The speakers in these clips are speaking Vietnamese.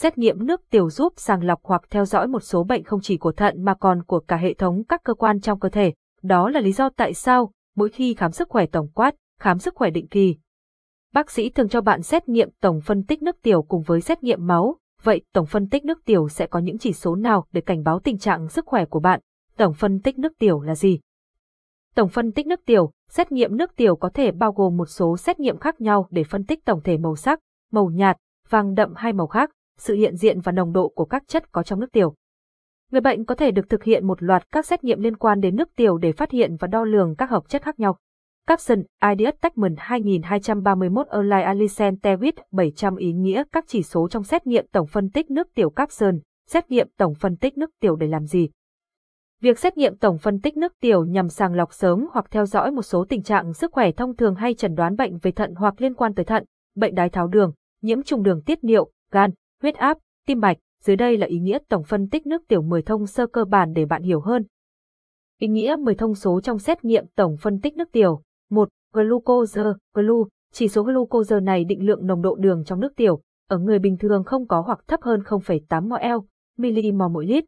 xét nghiệm nước tiểu giúp sàng lọc hoặc theo dõi một số bệnh không chỉ của thận mà còn của cả hệ thống các cơ quan trong cơ thể. Đó là lý do tại sao, mỗi khi khám sức khỏe tổng quát, khám sức khỏe định kỳ, bác sĩ thường cho bạn xét nghiệm tổng phân tích nước tiểu cùng với xét nghiệm máu. Vậy tổng phân tích nước tiểu sẽ có những chỉ số nào để cảnh báo tình trạng sức khỏe của bạn? Tổng phân tích nước tiểu là gì? Tổng phân tích nước tiểu, xét nghiệm nước tiểu có thể bao gồm một số xét nghiệm khác nhau để phân tích tổng thể màu sắc, màu nhạt, vàng đậm hay màu khác, sự hiện diện và nồng độ của các chất có trong nước tiểu. Người bệnh có thể được thực hiện một loạt các xét nghiệm liên quan đến nước tiểu để phát hiện và đo lường các hợp chất khác nhau. Capson, Ideas Techman 2231 Erlai Alicent Tewit 700 ý nghĩa các chỉ số trong xét nghiệm tổng phân tích nước tiểu Capson, xét nghiệm tổng phân tích nước tiểu để làm gì? Việc xét nghiệm tổng phân tích nước tiểu nhằm sàng lọc sớm hoặc theo dõi một số tình trạng sức khỏe thông thường hay chẩn đoán bệnh về thận hoặc liên quan tới thận, bệnh đái tháo đường, nhiễm trùng đường tiết niệu, gan, huyết áp, tim mạch. Dưới đây là ý nghĩa tổng phân tích nước tiểu 10 thông sơ cơ bản để bạn hiểu hơn. Ý nghĩa 10 thông số trong xét nghiệm tổng phân tích nước tiểu. 1. Glucose, glu, chỉ số glucose này định lượng nồng độ đường trong nước tiểu, ở người bình thường không có hoặc thấp hơn 0,8 mol, millimol mỗi lít.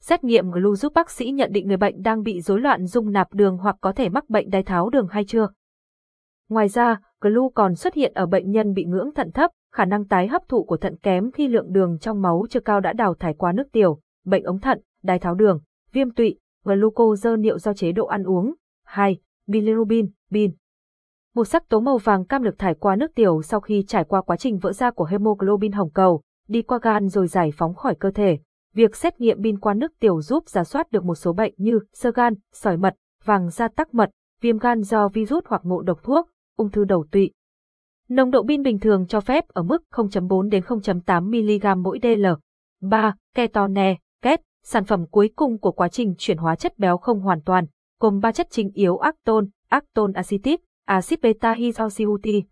Xét nghiệm glu giúp bác sĩ nhận định người bệnh đang bị rối loạn dung nạp đường hoặc có thể mắc bệnh đái tháo đường hay chưa. Ngoài ra, glu còn xuất hiện ở bệnh nhân bị ngưỡng thận thấp, khả năng tái hấp thụ của thận kém khi lượng đường trong máu chưa cao đã đào thải qua nước tiểu, bệnh ống thận, đái tháo đường, viêm tụy, glucose niệu do chế độ ăn uống. 2. Bilirubin, bin. Một sắc tố màu vàng cam được thải qua nước tiểu sau khi trải qua quá trình vỡ ra của hemoglobin hồng cầu, đi qua gan rồi giải phóng khỏi cơ thể. Việc xét nghiệm bin qua nước tiểu giúp giả soát được một số bệnh như sơ gan, sỏi mật, vàng da tắc mật, viêm gan do virus hoặc ngộ độc thuốc, ung thư đầu tụy. Nồng độ pin bình thường cho phép ở mức 0.4 đến 0.8 mg mỗi dl. 3. Ketone, ket, sản phẩm cuối cùng của quá trình chuyển hóa chất béo không hoàn toàn, gồm ba chất chính yếu acton, acton acetic, axit beta hydroxyuti.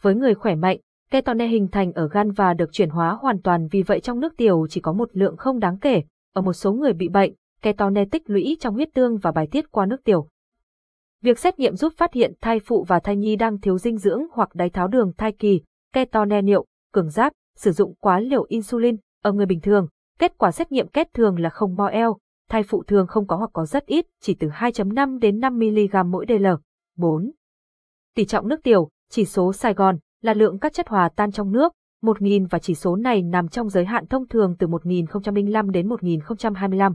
Với người khỏe mạnh, ketone hình thành ở gan và được chuyển hóa hoàn toàn vì vậy trong nước tiểu chỉ có một lượng không đáng kể. Ở một số người bị bệnh, ketone tích lũy trong huyết tương và bài tiết qua nước tiểu. Việc xét nghiệm giúp phát hiện thai phụ và thai nhi đang thiếu dinh dưỡng hoặc đái tháo đường thai kỳ, ketone niệu, cường giáp, sử dụng quá liều insulin. Ở người bình thường, kết quả xét nghiệm kết thường là không mo eo, thai phụ thường không có hoặc có rất ít, chỉ từ 2.5 đến 5 mg mỗi dl. 4. Tỷ trọng nước tiểu, chỉ số Sài Gòn, là lượng các chất hòa tan trong nước, 1.000 và chỉ số này nằm trong giới hạn thông thường từ 1005 đến 1025.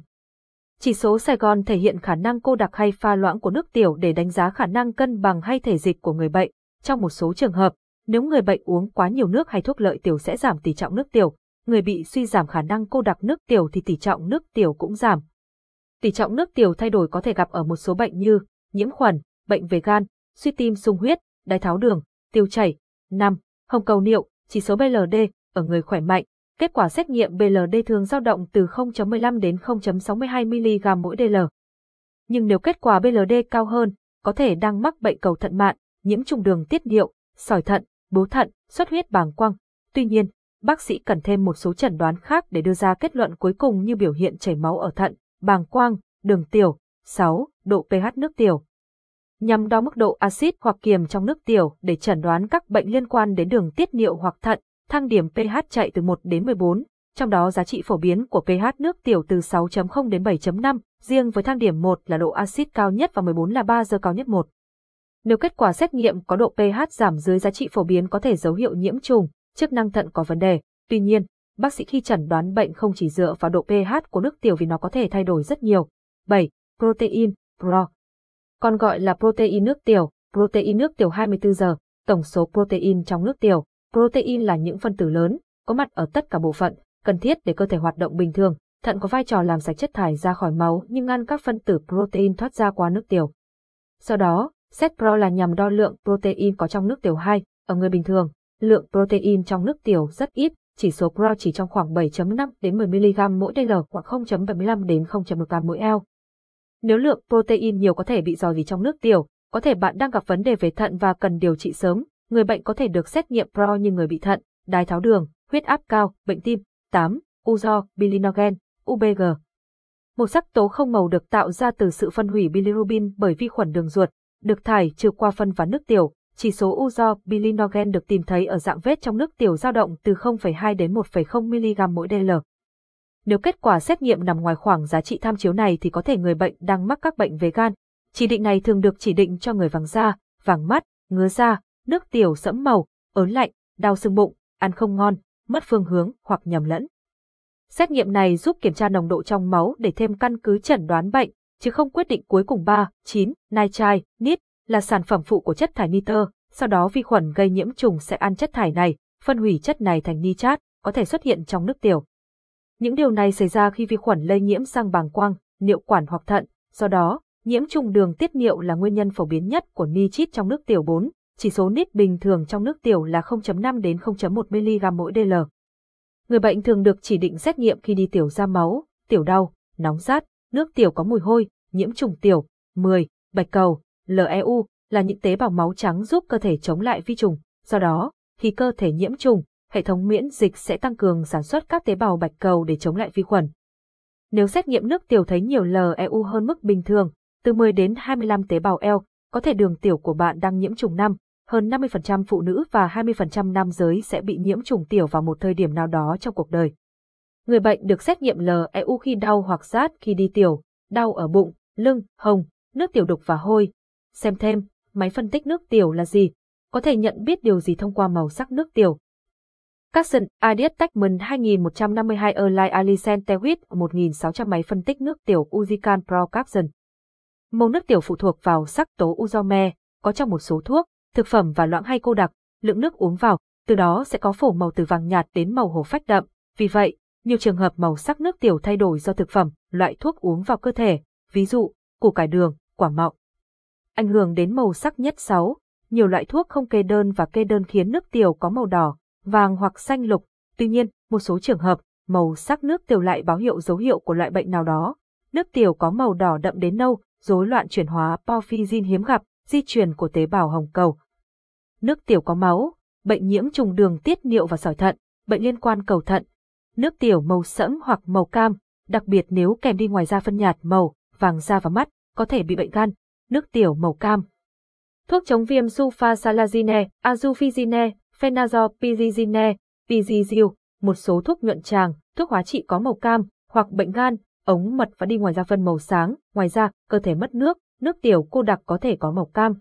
Chỉ số Sài Gòn thể hiện khả năng cô đặc hay pha loãng của nước tiểu để đánh giá khả năng cân bằng hay thể dịch của người bệnh. Trong một số trường hợp, nếu người bệnh uống quá nhiều nước hay thuốc lợi tiểu sẽ giảm tỷ trọng nước tiểu, người bị suy giảm khả năng cô đặc nước tiểu thì tỷ trọng nước tiểu cũng giảm. Tỷ trọng nước tiểu thay đổi có thể gặp ở một số bệnh như nhiễm khuẩn, bệnh về gan, suy tim sung huyết, đái tháo đường, tiêu chảy. 5. Hồng cầu niệu, chỉ số BLD ở người khỏe mạnh. Kết quả xét nghiệm BLD thường dao động từ 0.15 đến 0.62 mg mỗi dl. Nhưng nếu kết quả BLD cao hơn, có thể đang mắc bệnh cầu thận mạn, nhiễm trùng đường tiết niệu, sỏi thận, bướu thận, xuất huyết bàng quang. Tuy nhiên, bác sĩ cần thêm một số chẩn đoán khác để đưa ra kết luận cuối cùng như biểu hiện chảy máu ở thận, bàng quang, đường tiểu. 6. Độ pH nước tiểu. Nhằm đo mức độ axit hoặc kiềm trong nước tiểu để chẩn đoán các bệnh liên quan đến đường tiết niệu hoặc thận, thang điểm pH chạy từ 1 đến 14, trong đó giá trị phổ biến của pH nước tiểu từ 6.0 đến 7.5, riêng với thang điểm 1 là độ axit cao nhất và 14 là 3 giờ cao nhất 1. Nếu kết quả xét nghiệm có độ pH giảm dưới giá trị phổ biến có thể dấu hiệu nhiễm trùng, chức năng thận có vấn đề. Tuy nhiên, bác sĩ khi chẩn đoán bệnh không chỉ dựa vào độ pH của nước tiểu vì nó có thể thay đổi rất nhiều. 7. Protein, pro. Còn gọi là protein nước tiểu, protein nước tiểu 24 giờ, tổng số protein trong nước tiểu. Protein là những phân tử lớn, có mặt ở tất cả bộ phận, cần thiết để cơ thể hoạt động bình thường. Thận có vai trò làm sạch chất thải ra khỏi máu nhưng ngăn các phân tử protein thoát ra qua nước tiểu. Sau đó, set pro là nhằm đo lượng protein có trong nước tiểu 2, ở người bình thường, lượng protein trong nước tiểu rất ít, chỉ số pro chỉ trong khoảng 7.5 đến 10 mg mỗi dl hoặc 0.75 đến 0.1 g mỗi eo. Nếu lượng protein nhiều có thể bị dò dỉ trong nước tiểu, có thể bạn đang gặp vấn đề về thận và cần điều trị sớm. Người bệnh có thể được xét nghiệm pro như người bị thận, đái tháo đường, huyết áp cao, bệnh tim. 8. Uzo, bilinogen, UBG. Một sắc tố không màu được tạo ra từ sự phân hủy bilirubin bởi vi khuẩn đường ruột, được thải trừ qua phân và nước tiểu, chỉ số u do bilinogen được tìm thấy ở dạng vết trong nước tiểu dao động từ 0,2 đến 1,0 mg mỗi dl. Nếu kết quả xét nghiệm nằm ngoài khoảng giá trị tham chiếu này thì có thể người bệnh đang mắc các bệnh về gan. Chỉ định này thường được chỉ định cho người vàng da, vàng mắt, ngứa da, nước tiểu sẫm màu, ớn lạnh, đau sưng bụng, ăn không ngon, mất phương hướng hoặc nhầm lẫn. Xét nghiệm này giúp kiểm tra nồng độ trong máu để thêm căn cứ chẩn đoán bệnh, chứ không quyết định cuối cùng 3, 9, nitrile, nit là sản phẩm phụ của chất thải nitơ, sau đó vi khuẩn gây nhiễm trùng sẽ ăn chất thải này, phân hủy chất này thành nitrat, có thể xuất hiện trong nước tiểu. Những điều này xảy ra khi vi khuẩn lây nhiễm sang bàng quang, niệu quản hoặc thận, do đó, nhiễm trùng đường tiết niệu là nguyên nhân phổ biến nhất của nitrit trong nước tiểu 4, chỉ số nit bình thường trong nước tiểu là 0.5 đến 0.1 mg mỗi dl. Người bệnh thường được chỉ định xét nghiệm khi đi tiểu ra máu, tiểu đau, nóng rát, nước tiểu có mùi hôi, nhiễm trùng tiểu, 10, bạch cầu, LEU là những tế bào máu trắng giúp cơ thể chống lại vi trùng. Do đó, khi cơ thể nhiễm trùng, hệ thống miễn dịch sẽ tăng cường sản xuất các tế bào bạch cầu để chống lại vi khuẩn. Nếu xét nghiệm nước tiểu thấy nhiều LEU hơn mức bình thường, từ 10 đến 25 tế bào L, có thể đường tiểu của bạn đang nhiễm trùng năm, hơn 50% phụ nữ và 20% nam giới sẽ bị nhiễm trùng tiểu vào một thời điểm nào đó trong cuộc đời. Người bệnh được xét nghiệm LEU khi đau hoặc rát khi đi tiểu, đau ở bụng, lưng, hồng, nước tiểu đục và hôi. Xem thêm, máy phân tích nước tiểu là gì? Có thể nhận biết điều gì thông qua màu sắc nước tiểu? Capson Ideas Techman 2152 Erlai Alicent Tewit 1600 máy phân tích nước tiểu Uzican Pro Capson. Màu nước tiểu phụ thuộc vào sắc tố uzome, có trong một số thuốc, thực phẩm và loãng hay cô đặc, lượng nước uống vào, từ đó sẽ có phổ màu từ vàng nhạt đến màu hổ phách đậm. Vì vậy, nhiều trường hợp màu sắc nước tiểu thay đổi do thực phẩm, loại thuốc uống vào cơ thể, ví dụ, củ cải đường, quả mọng. Ảnh hưởng đến màu sắc nhất 6, nhiều loại thuốc không kê đơn và kê đơn khiến nước tiểu có màu đỏ, vàng hoặc xanh lục. Tuy nhiên, một số trường hợp, màu sắc nước tiểu lại báo hiệu dấu hiệu của loại bệnh nào đó. Nước tiểu có màu đỏ đậm đến nâu, rối loạn chuyển hóa porphyrin hiếm gặp, di truyền của tế bào hồng cầu. Nước tiểu có máu, bệnh nhiễm trùng đường tiết niệu và sỏi thận, bệnh liên quan cầu thận. Nước tiểu màu sẫm hoặc màu cam, đặc biệt nếu kèm đi ngoài da phân nhạt màu, vàng da và mắt, có thể bị bệnh gan. Nước tiểu màu cam. Thuốc chống viêm sulfasalazine, azufizine, phenazopyrizine, pizizil, một số thuốc nhuận tràng, thuốc hóa trị có màu cam, hoặc bệnh gan, ống mật và đi ngoài da phân màu sáng, ngoài ra, cơ thể mất nước, nước tiểu cô đặc có thể có màu cam.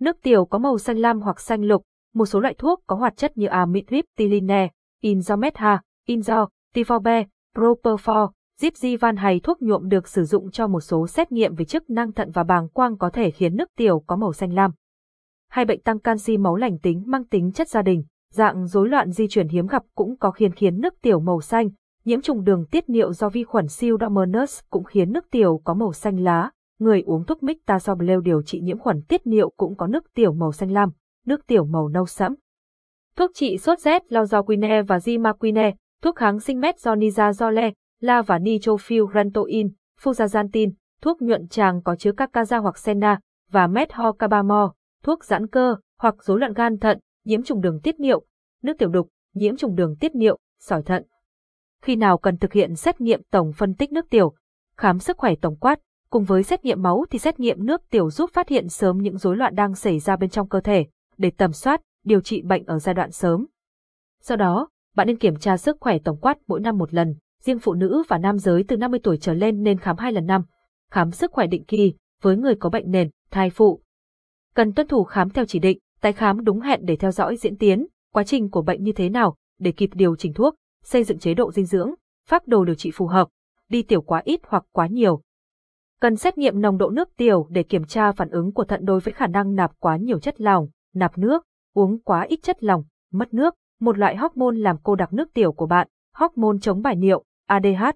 Nước tiểu có màu xanh lam hoặc xanh lục, một số loại thuốc có hoạt chất như amitriptyline, inzometha, inzo, tiforbe, propofol, Zipzivan hay thuốc nhuộm được sử dụng cho một số xét nghiệm về chức năng thận và bàng quang có thể khiến nước tiểu có màu xanh lam. Hai bệnh tăng canxi máu lành tính mang tính chất gia đình, dạng rối loạn di chuyển hiếm gặp cũng có khiến khiến nước tiểu màu xanh, nhiễm trùng đường tiết niệu do vi khuẩn Pseudomonas cũng khiến nước tiểu có màu xanh lá, người uống thuốc Mictazoblev điều trị nhiễm khuẩn tiết niệu cũng có nước tiểu màu xanh lam, nước tiểu màu nâu sẫm. Thuốc trị sốt rét lozoquine và Zimaquine, thuốc kháng sinh Metronidazole, La và nitrofurantoin, fuzaxanthin, thuốc nhuận tràng có chứa cacaza hoặc senna, và methocarbamol, thuốc giãn cơ, hoặc rối loạn gan thận, nhiễm trùng đường tiết niệu, nước tiểu đục, nhiễm trùng đường tiết niệu, sỏi thận. Khi nào cần thực hiện xét nghiệm tổng phân tích nước tiểu, khám sức khỏe tổng quát, cùng với xét nghiệm máu thì xét nghiệm nước tiểu giúp phát hiện sớm những rối loạn đang xảy ra bên trong cơ thể, để tầm soát, điều trị bệnh ở giai đoạn sớm. Sau đó, bạn nên kiểm tra sức khỏe tổng quát mỗi năm một lần, riêng phụ nữ và nam giới từ 50 tuổi trở lên nên khám hai lần năm, khám sức khỏe định kỳ với người có bệnh nền, thai phụ. Cần tuân thủ khám theo chỉ định, tái khám đúng hẹn để theo dõi diễn tiến, quá trình của bệnh như thế nào, để kịp điều chỉnh thuốc, xây dựng chế độ dinh dưỡng, phác đồ điều trị phù hợp, đi tiểu quá ít hoặc quá nhiều. Cần xét nghiệm nồng độ nước tiểu để kiểm tra phản ứng của thận đối với khả năng nạp quá nhiều chất lỏng, nạp nước, uống quá ít chất lỏng, mất nước, một loại hormone làm cô đặc nước tiểu của bạn, hormone chống bài niệu, ADH,